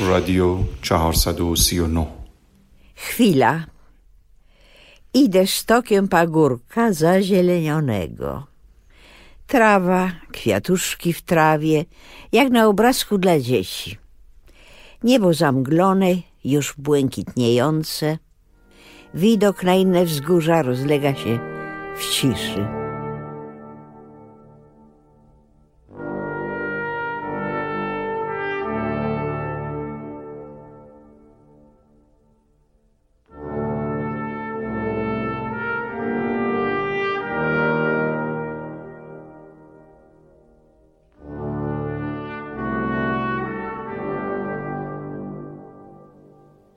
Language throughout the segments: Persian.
Radio 439 Chwila. Idę stokiem pagórka zazielenionego. Trawa, kwiatuszki w trawie, jak na obrazku dla dzieci. Niebo zamglone, już błękitniejące. Widok na inne wzgórza rozlega się w ciszy.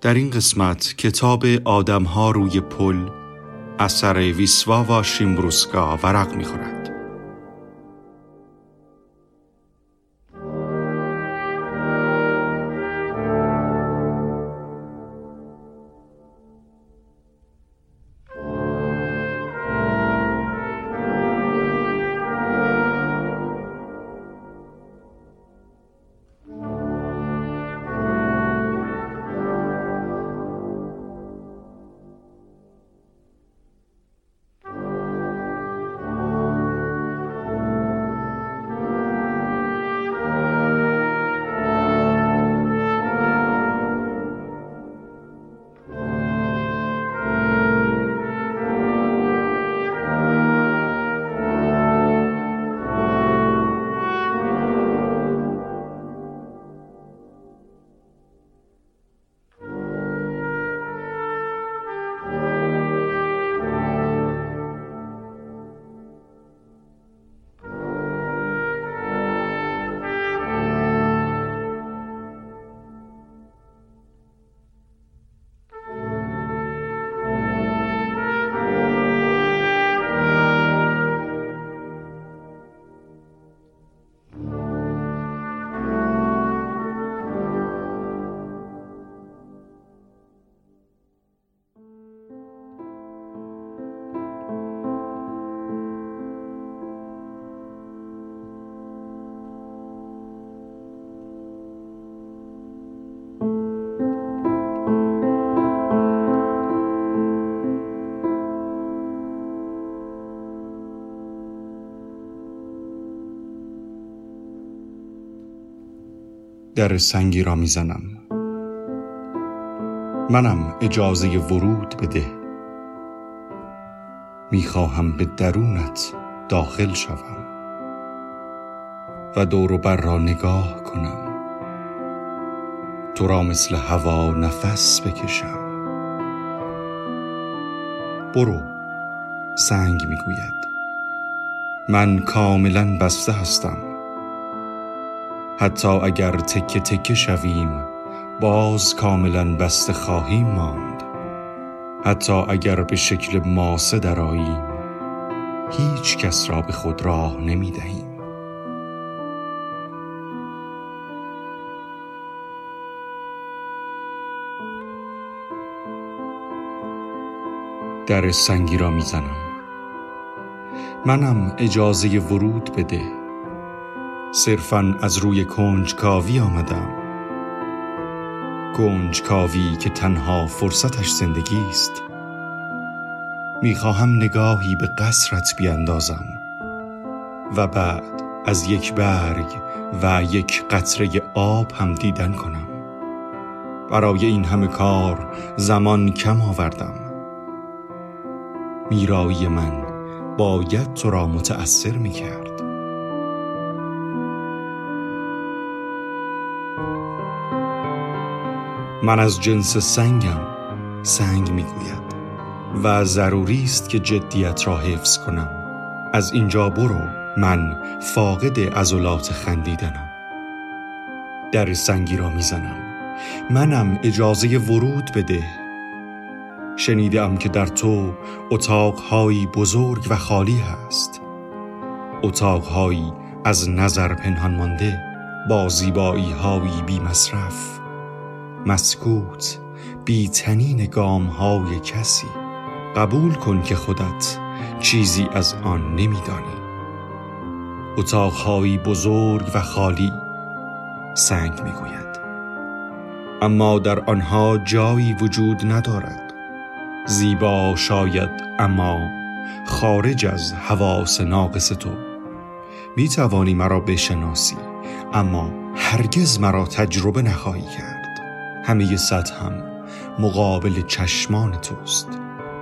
در این قسمت کتاب آدمها روی پل اثر ویسواوا شیمبروسکا ورق می‌خورد. در سنگی را می‌زنم. منم اجازه ورود بده. می‌خواهم به درونت داخل شوم و دور بر را نگاه کنم. تو را مثل هوا نفس بکشم. برو سنگ می‌گوید. من کاملا بسته هستم. حتی اگر تکه تکه شویم باز کاملا بسته خواهیم ماند. حتی اگر به شکل ماسه دراییم هیچ کس را به خود راه نمی دهیم. در سنگی را می‌زنم منم اجازه ورود بده صرفا از روی کنجکاوی آمدم. کنجکاوی که تنها فرصتش زندگی است. می‌خواهم نگاهی به قصرت بیاندازم و بعد از یک برگ و یک قطره آب هم دیدن کنم. برای این همه کار زمان کم آوردم. میرایی من باید تو را متأثر می‌کرد. من از جنس سنگم سنگ می‌گوید و ضروری است که جدیت را حفظ کنم. از اینجا برو من فاقد عضلات خندیدنم. در سنگی را می‌زنم. منم اجازه ورود بده. شنیدم که در تو اتاقهایی بزرگ و خالی هست. اتاقهایی از نظر پنهان مانده با زیبایی هایی بی مصرف مسکوت بی تنین گام های کسی. قبول کن که خودت چیزی از آن نمیدانی. اتاقهایی بزرگ و خالی سنگ می‌گوید. اما در آنها جایی وجود ندارد. زیبا شاید اما خارج از حواس ناقص تو. می توانی مرا بشناسی اما هرگز مرا تجربه نخواهی کرد. همه سطحم مقابل چشمان توست.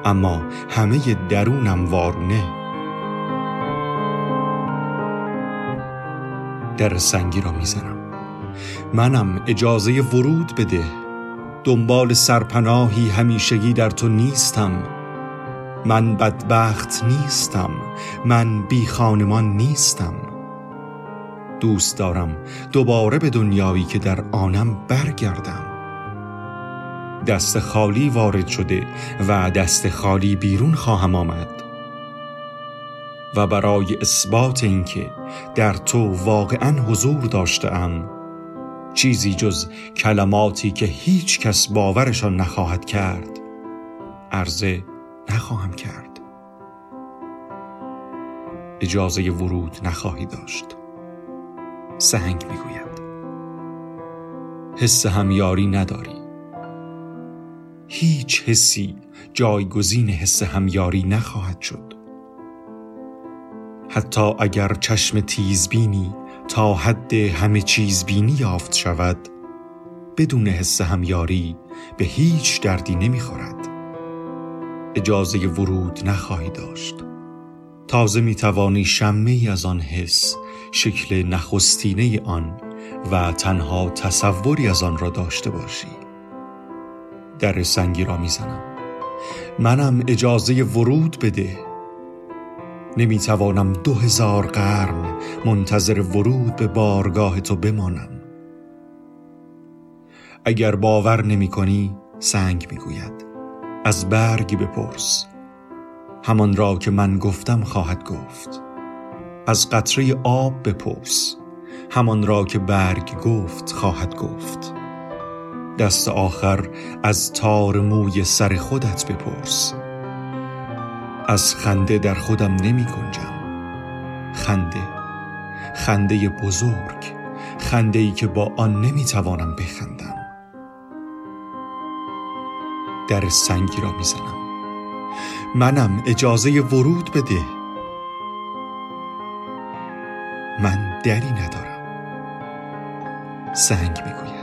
اما همه درونم وارونه در سنگی را می‌زنم. منم اجازه ورود بده. دنبال سرپناهی همیشگی در تو نیستم. من بدبخت نیستم. من بی خانمان نیستم. دوست دارم دوباره به دنیایی که در آنم برگردم. دست خالی وارد شده و دست خالی بیرون خواهم آمد. و برای اثبات اینکه در تو واقعا حضور داشتم چیزی جز کلماتی که هیچ کس باورشان نخواهد کرد عرضه نخواهم کرد. اجازه ورود نخواهی داشت. سنگ می‌گوید. حس همیاری نداری. هیچ حسی جایگزین حس همیاری نخواهد شد. حتی اگر چشم تیزبینی تا حد همه چیز بینی یافت شود بدون حس همیاری به هیچ دردی نمی‌خورد. اجازه ورود نخواهی داشت. تازه می توانی شمه از آن حس شکل نخستینه آن و تنها تصوری از آن را داشته باشی. در سنگی را می‌زنم. منم اجازه ورود بده. نمی‌توانم دو هزار قرن منتظر ورود به بارگاه تو بمانم. اگر باور نمی کنی سنگ می‌گوید. از برگی بپرس. همان را که من گفتم خواهد گفت. از قطره آب بپرس. همان را که برگ گفت خواهد گفت. دست آخر از تار موی سر خودت بپرس. از خنده در خودم نمی کنجم خنده خنده بزرگ خنده ای که با آن نمی توانم بخندم. در سنگی را می‌زنم منم اجازه ورود بده. من دری ندارم. سنگ می‌گوید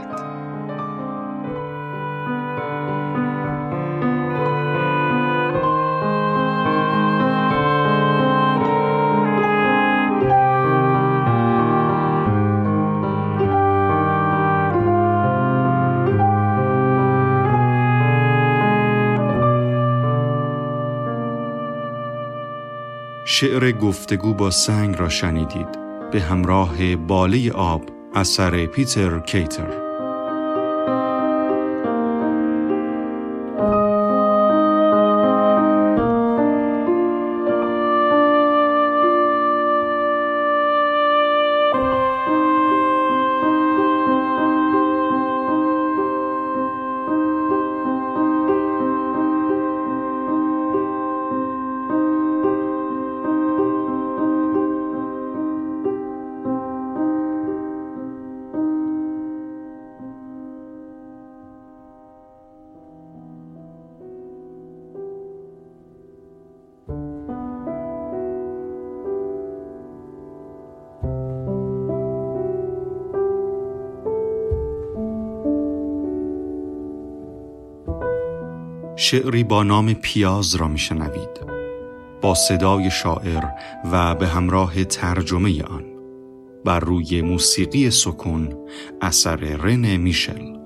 شعر گفتگو با سنگ را شنیدید. به همراه باله آب اثر پیتر کیتر. شعری با نام پیاز را میشنوید. با صدای شاعر و به همراه ترجمه آن. بر روی موسیقی سکون اثر رن میشل.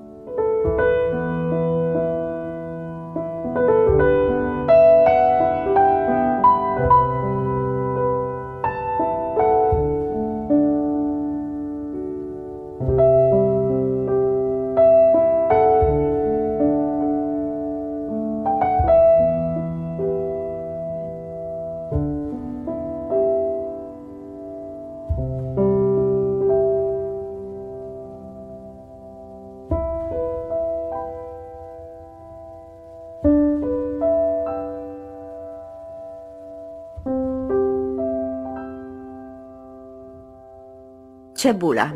Cebula.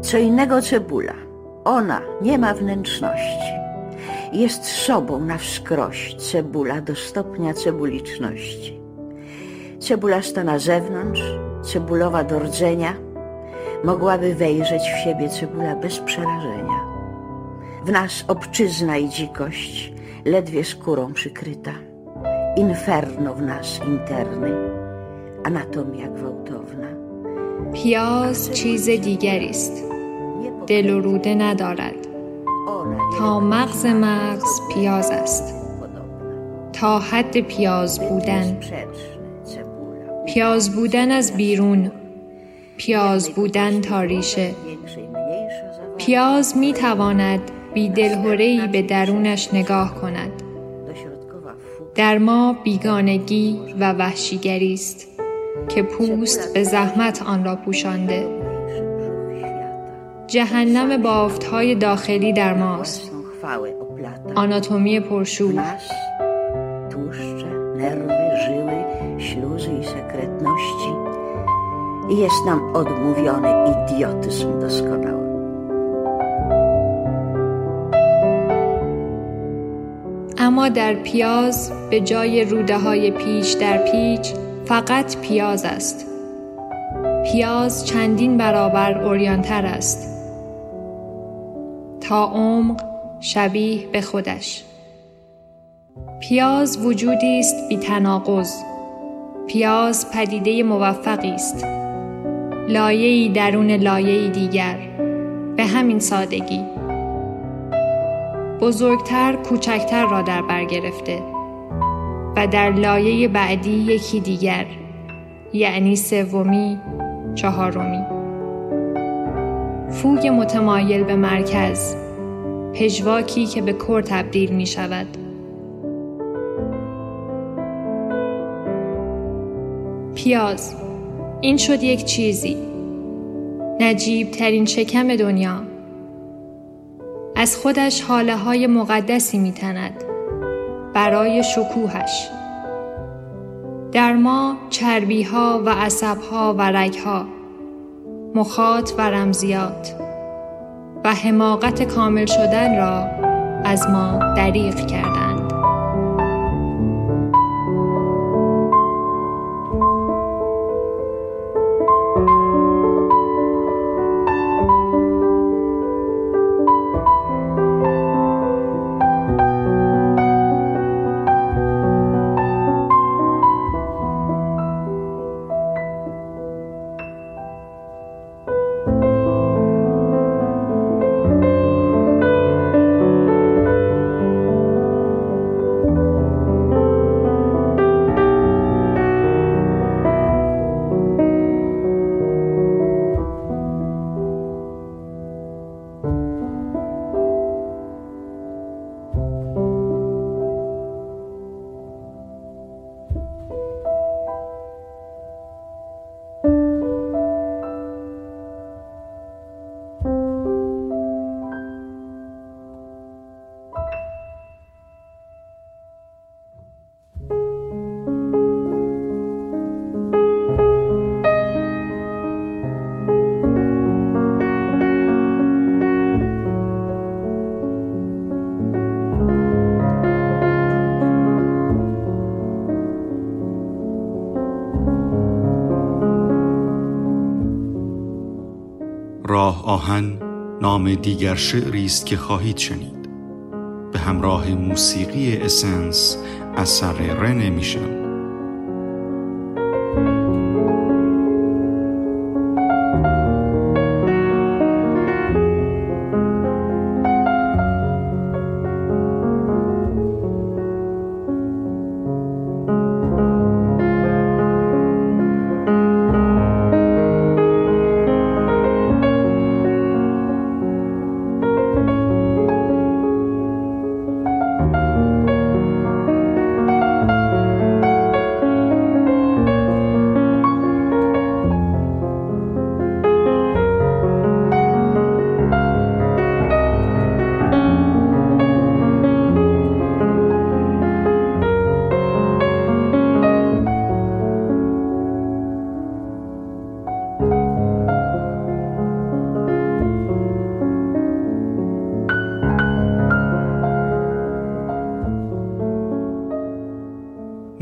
Co innego cebula. Ona nie ma wnętrzności. Jest sobą na wskroś cebula do stopnia cebuliczności. Cebulasta na zewnątrz, cebulowa do rdzenia, mogłaby wejrzeć w siebie cebula bez przerażenia. W nas obczyzna i dzikość, ledwie skórą przykryta. Inferno w nas interny, anatomia gwałtowna. پیاز چیز دیگری است. دل و روده ندارد. تا مغز مغز پیاز است. تا حد پیاز بودن. پیاز بودن از بیرون. پیاز بودن تا ریشه. پیاز می تواند بی دلهورهی به درونش نگاه کند. در ما بیگانگی و وحشیگری است. که پوست به زحمت آن را پوشانده جهنم بافت های داخلی در ماست آناتومی پرشور jest nam odmówiony idiotyzm doskonały. اما در پیاز به جای روده های پیچ در پیچ فقط پیاز است. پیاز چندین برابر اوریانتر است. تا عمق شبیه به خودش. پیاز وجودی است بی تناقض. پیاز پدیده موفقی است. لایه‌ای درون لایه‌ای دیگر. به همین سادگی. بزرگتر کوچکتر را در بر گرفته و در لایه بعدی یکی دیگر یعنی سومی چهارمی. فوگ متمایل به مرکز پژواکی که به کر تبدیل می شود. پیاز این شد یک چیزی. نجیب ترین شکم دنیا. از خودش حاله های مقدسی می تند برای شکوهش. در ما چربی ها و عصب ها و رگ ها مخاط و رمزیات و حماقت کامل شدن را از ما دریغ کردند. آهن نام دیگر شعری است که خواهید شنید. به همراه موسیقی اسنس اثر رن میشل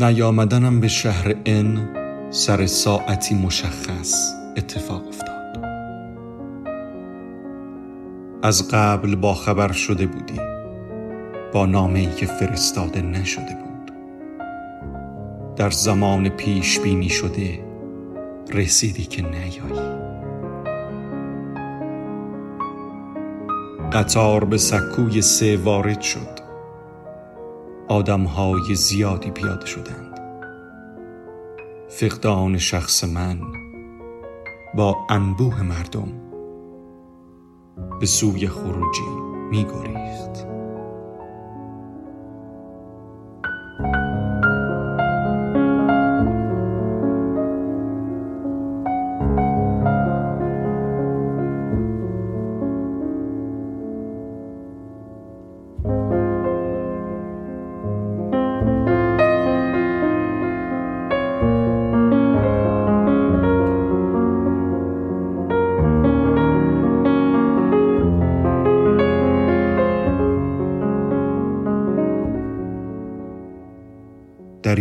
نیامدنم به شهر ان سر ساعتی مشخص اتفاق افتاد. از قبل با خبر شده بودی. با نامه ای که فرستاده نشده بود. در زمان پیش بینی شده رسیدی که نیایی. قطار به سکوی سه وارد شد. آدمهای زیادی پیاده شدند. فقدان شخص من با انبوه مردم به سوی خروجی می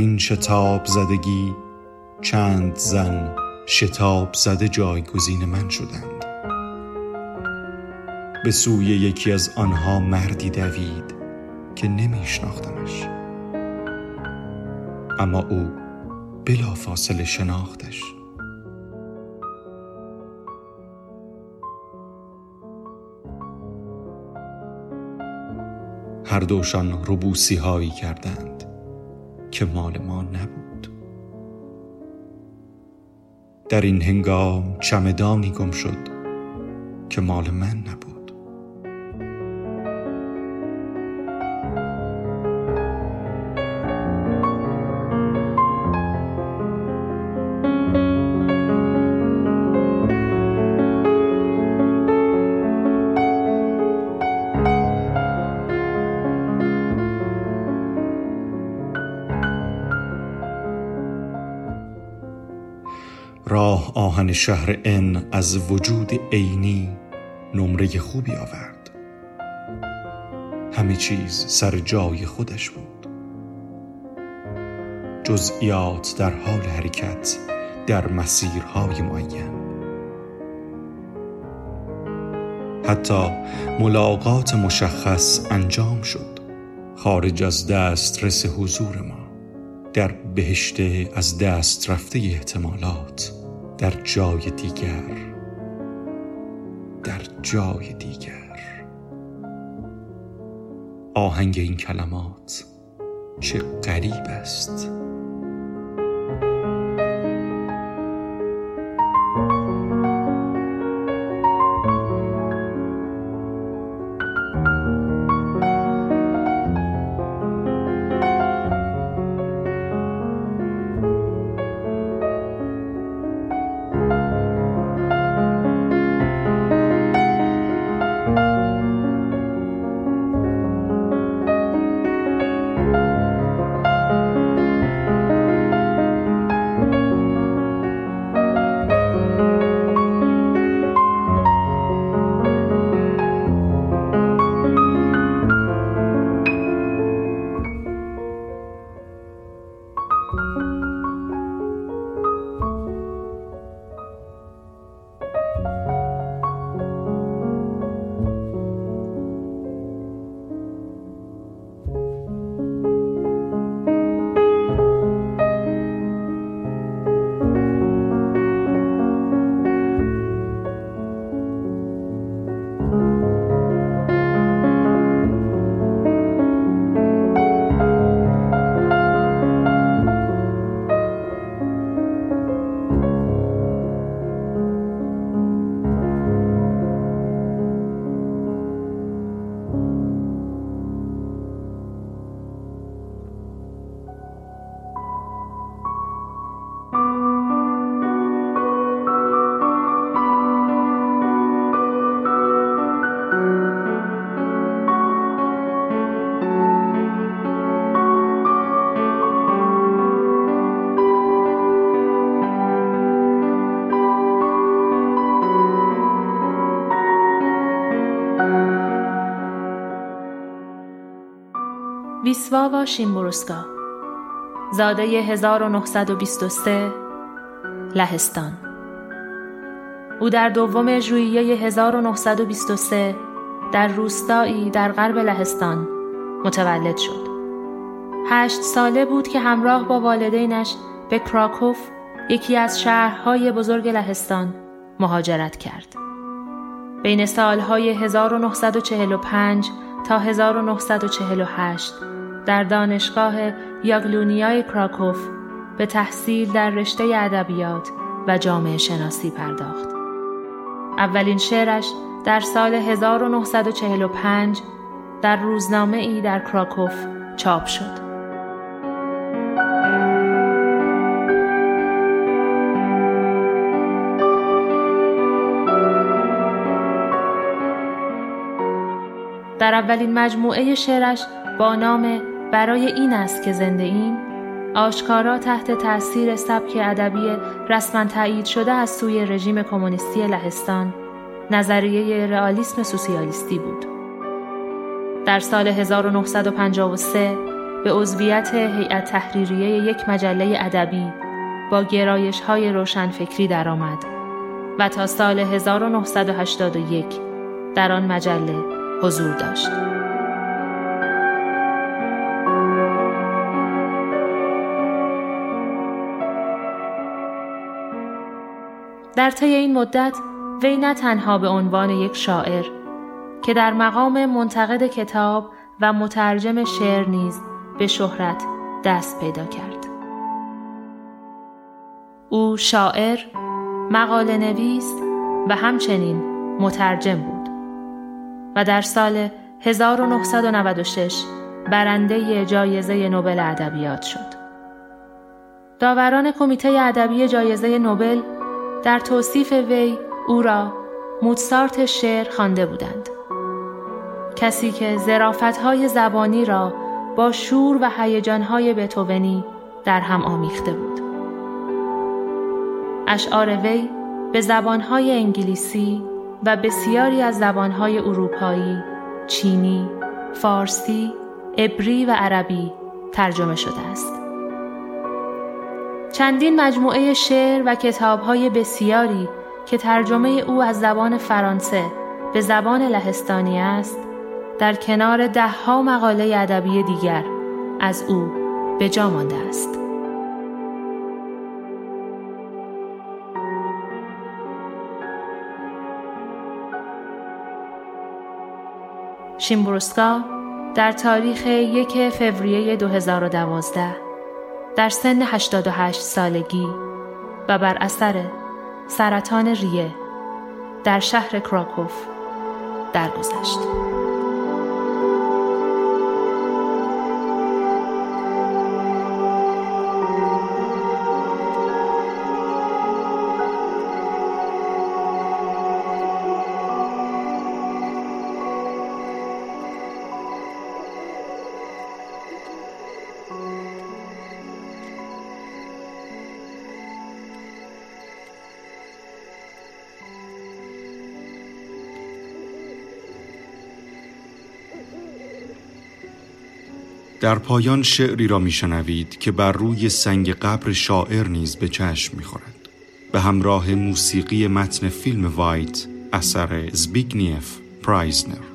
این شتاب زدگی چند زن شتاب زده جایگزین من شدند. به سوی یکی از آنها مردی دوید که نمیشناختمش. اما او بلا فاصله شناختش. هر دوشان ربوسی هایی کردند. که مال ما نبود. در این هنگام چمدانی گم شد که مال من نبود. راه آهن شهر ان از وجود عینی نمره خوبی آورد. همه چیز سر جای خودش بود. جزئیات در حال حرکت در مسیرهای معین. حتی ملاقات مشخص انجام شد. خارج از دسترس حضور ما. در بهشت از دست رفته احتمالات. در جای دیگر در جای دیگر. آهنگ این کلمات چه غریب است. Wisława Szymborska زاده 1923 لهستان او در دوم ژوئیه 1923 در روستایی در غرب لهستان متولد شد. هشت ساله بود که همراه با والدینش به کراکوف یکی از شهرهای بزرگ لهستان مهاجرت کرد. بین سالهای 1945 تا 1948 در دانشگاه یاگلونیای کراکوف به تحصیل در رشته ادبیات و جامعه شناسی پرداخت. اولین شعرش در سال 1945 در روزنامه ای در کراکوف چاپ شد. در اولین مجموعه شعرش با نام برای این است که زنده ایم آشکارا تحت تأثیر سبک ادبی رسما تایید شده از سوی رژیم کمونیستی لهستان نظریه رئالیسم سوسیالیستی بود. در سال 1953 به عضویت هیئت تحریریه یک مجله ادبی با گرایش های روشنفکری درآمد و تا سال 1981 در آن مجله حضور داشت. در طی این مدت وی نه تنها به عنوان یک شاعر که در مقام منتقد کتاب و مترجم شعر نیز به شهرت دست پیدا کرد. او شاعر، مقاله نویس و همچنین مترجم بود و در سال 1996 برنده جایزه نوبل ادبیات شد. داوران کمیته ادبی جایزه نوبل در توصیف وی او را موتسارت شعر خوانده بودند کسی که های زبانی را با شور و هیجانهای بتوونی در هم آمیخته بود اشعار وی به زبانهای انگلیسی و بسیاری از زبانهای اروپایی، چینی، فارسی، عبری و عربی ترجمه شده است. چندین مجموعه شعر و کتابهای بسیاری که ترجمه او از زبان فرانسه به زبان لهستانی است در کنار دهها مقاله ادبی دیگر از او به جا مانده است. شیمبروسکا در تاریخ یک فوریه 2012 در سن 88 سالگی و بر اثر سرطان ریه در شهر کراکوف درگذشت. در پایان شعری را میشنوید که بر روی سنگ قبر شاعر نیز به چشم می‌خورد. به همراه موسیقی متن فیلم وایت اثر زبیگنیف پرایزنر.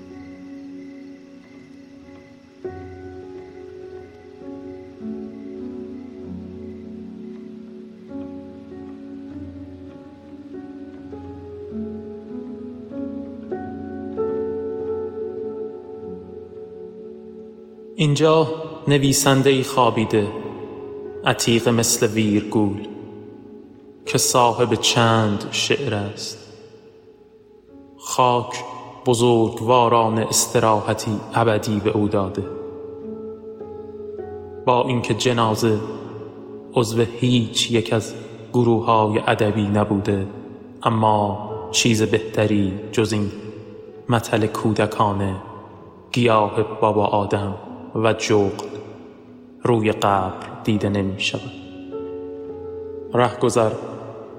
اینجا نویسنده ای خوابیده عتیق مثل ویرگول که صاحب چند شعر است. خاک بزرگواران استراحتی ابدی به او داده. با اینکه جنازه عضو هیچ یک از گروه های ادبی نبوده اما چیز بهتری جز این متل کودکانه گیاه بابا آدم. و جغد روی قبر دیده نمی شود رهگذر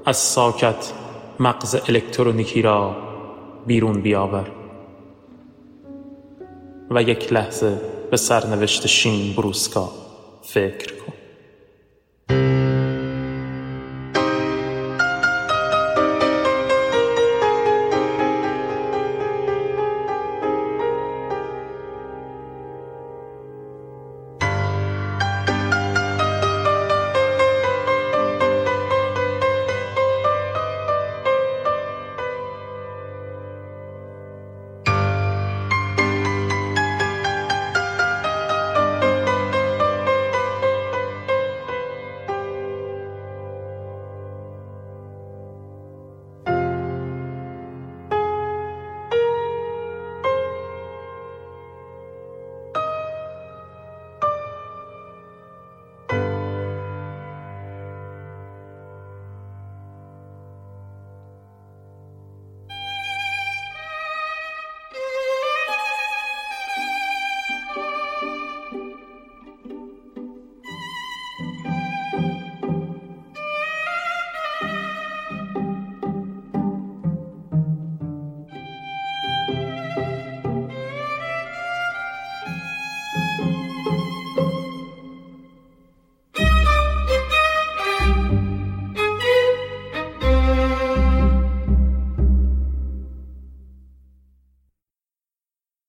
از ساکت مغز الکترونیکی را بیرون بیاور و یک لحظه به سرنوشت شین بروسکا فکر